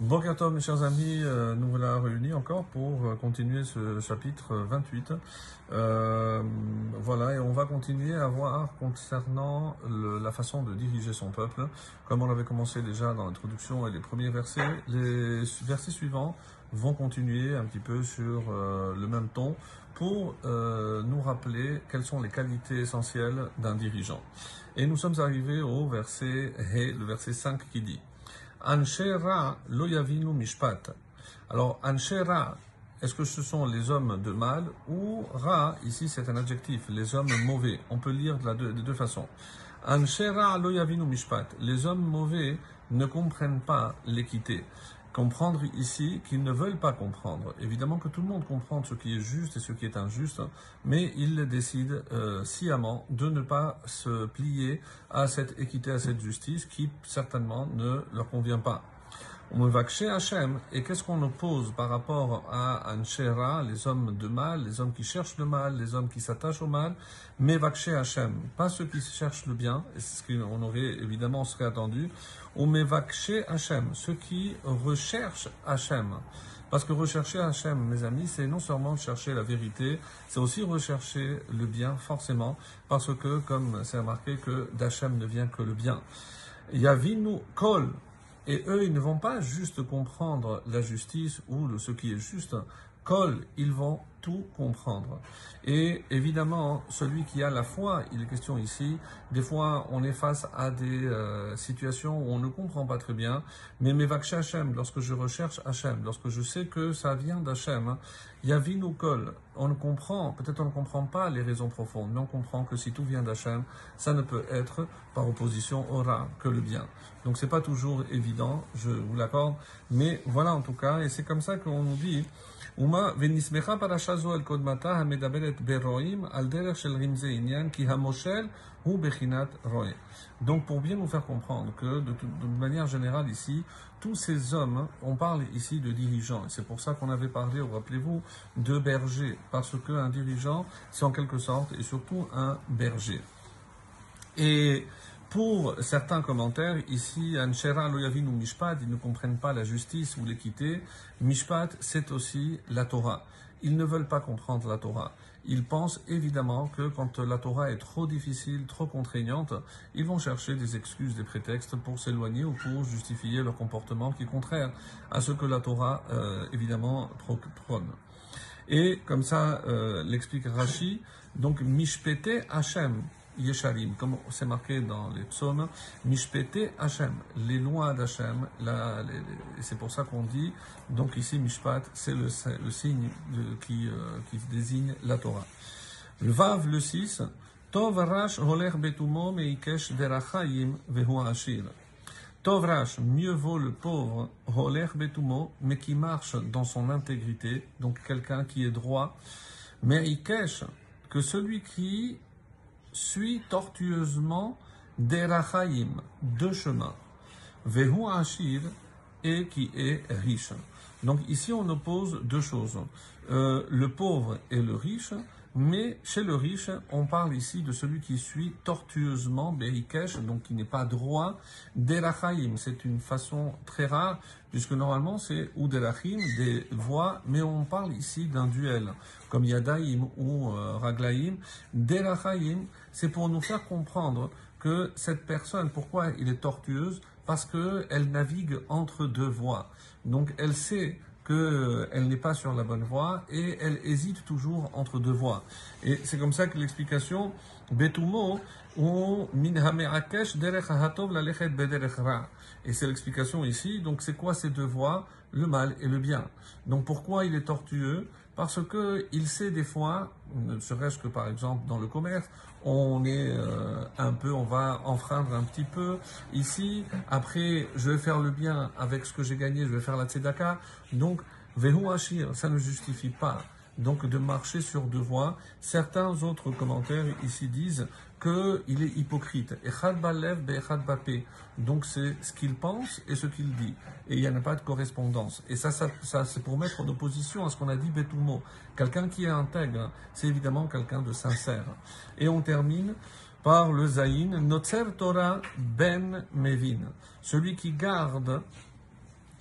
Bon mes chers amis, euh, nous voilà réunis encore pour euh, continuer ce chapitre 28. Euh, voilà, et on va continuer à voir concernant la façon de diriger son peuple. Comme on avait commencé déjà dans l'introduction et les premiers versets, les versets suivants vont continuer un petit peu sur le même ton pour nous rappeler quelles sont les qualités essentielles d'un dirigeant. Et nous sommes arrivés au verset le verset 5 qui dit Anshera lo yavinu mishpat. Alors, Anshera, est-ce que ce sont les hommes de mal ou Ra, ici c'est un adjectif, les hommes mauvais. On peut lire de, deux, de deux façons. Anshera lo yavinu mishpat. Les hommes mauvais ne comprennent pas l'équité comprendre ici qu'ils ne veulent pas comprendre. Évidemment que tout le monde comprend ce qui est juste et ce qui est injuste, mais ils décident euh, sciemment de ne pas se plier à cette équité, à cette justice qui certainement ne leur convient pas. On et qu'est-ce qu'on oppose par rapport à Anshera, les hommes de mal, les hommes qui cherchent le mal, les hommes qui s'attachent au mal, mais Vakshe Hachem, pas ceux qui cherchent le bien, et c'est ce qu'on aurait évidemment serait attendu, ou Vakshe Hachem, ceux qui recherchent Hachem. Parce que rechercher Hachem, mes amis, c'est non seulement chercher la vérité, c'est aussi rechercher le bien, forcément, parce que, comme c'est remarqué, que d'Hachem ne vient que le bien. Yavinu Kol, et eux, ils ne vont pas juste comprendre la justice ou ce qui est juste. Kol, ils vont tout comprendre. Et évidemment, celui qui a la foi, il est question ici, des fois on est face à des euh, situations où on ne comprend pas très bien, mais Mevaksh Hachem, lorsque je recherche Hachem, lorsque je sais que ça vient d'Hachem, hein, Yavin ou Kol, on ne comprend, peut-être on ne comprend pas les raisons profondes, mais on comprend que si tout vient d'Hachem, ça ne peut être par opposition au Ra que le bien. Donc c'est pas toujours évident, je vous l'accorde, mais voilà en tout cas, et c'est comme ça qu'on nous dit, donc pour bien nous faire comprendre que de, manière générale ici, tous ces hommes, on parle ici de dirigeants. C'est pour ça qu'on avait parlé, rappelez-vous, de berger. Parce qu'un dirigeant, c'est en quelque sorte, et surtout un berger. Et pour certains commentaires, ici, Anshera Loyavin ou Mishpat, ils ne comprennent pas la justice ou l'équité. Mishpat, c'est aussi la Torah. Ils ne veulent pas comprendre la Torah. Ils pensent évidemment que quand la Torah est trop difficile, trop contraignante, ils vont chercher des excuses, des prétextes pour s'éloigner ou pour justifier leur comportement qui est contraire à ce que la Torah, euh, évidemment, prône. Et comme ça euh, l'explique Rashi, donc Mishpete Hashem, Yesharim, comme c'est marqué dans les psaumes, Mishpete Hashem, les lois d'Hashem, c'est pour ça qu'on dit, donc ici Mishpat, c'est le, signe qui, euh, qui, désigne la Torah. Le Vav, le 6, Tov Rash Holer Betumo Meikesh Derachayim Vehu Ashir. Tov Rash, mieux vaut le pauvre, Holer Betumo, mais qui marche dans son intégrité, donc quelqu'un qui est droit, Meikesh, que celui qui suit tortueusement des rachaim, deux chemins, vehu ashir, et qui est riche. Donc ici on oppose deux choses, euh, le pauvre et le riche, mais chez le riche, on parle ici de celui qui suit tortueusement Berikesh, donc qui n'est pas droit, Delachaim. C'est une façon très rare, puisque normalement c'est ou Delachim, des voies, mais on parle ici d'un duel, comme Yadaim ou euh, Raglaim. C'est pour nous faire comprendre que cette personne, pourquoi il est tortueuse? Parce qu'elle navigue entre deux voies. Donc elle sait qu'elle n'est pas sur la bonne voie et elle hésite toujours entre deux voies. Et c'est comme ça que l'explication Betumo ou Et c'est l'explication ici. Donc c'est quoi ces deux voies Le mal et le bien. Donc pourquoi il est tortueux? Parce que il sait des fois, ne serait-ce que par exemple dans le commerce, on est euh, un peu, on va enfreindre un petit peu ici. Après, je vais faire le bien avec ce que j'ai gagné, je vais faire la tzedaka. Donc, vehu ça ne justifie pas donc de marcher sur deux voies. Certains autres commentaires ici disent qu'il est hypocrite. Donc c'est ce qu'il pense et ce qu'il dit. Et il n'y a pas de correspondance. Et ça, ça, c'est pour mettre en opposition à ce qu'on a dit Betumo. Quelqu'un qui est intègre, c'est évidemment quelqu'un de sincère. Et on termine par le Zayin, Notzer Torah Ben Mevin. Celui qui garde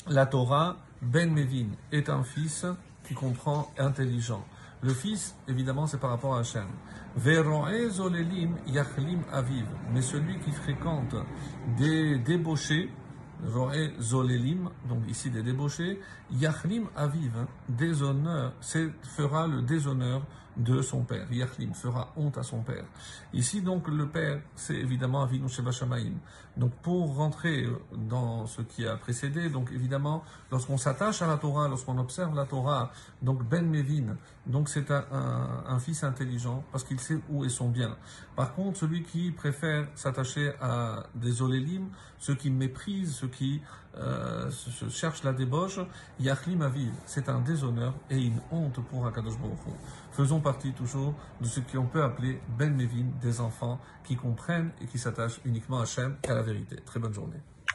la Torah, Ben Mevin, est un fils qui comprend intelligent. Le fils, évidemment, c'est par rapport à Hachem. Zolelim Yachlim Aviv. Mais celui qui fréquente des débauchés, Zolelim, donc ici des débauchés, Yachlim Aviv, déshonneur, fera le déshonneur de son père. Yachlim fera honte à son père. Ici, donc, le père, c'est évidemment Avinu Sheba Shamaim. Donc, pour rentrer dans ce qui a précédé, donc évidemment, lorsqu'on s'attache à la Torah, lorsqu'on observe la Torah, donc Ben Mevin, donc c'est un, un, fils intelligent parce qu'il sait où est son bien. Par contre, celui qui préfère s'attacher à des olélim, ceux qui méprisent, ceux qui euh, cherchent la débauche, Yachlim Aviv, c'est un déshonneur et une honte pour Akadosh Baruch Faisons partie toujours de ce qu'on peut appeler Ben Mevin, des enfants qui comprennent et qui s'attachent uniquement à Hachem et à la vérité. Très bonne journée.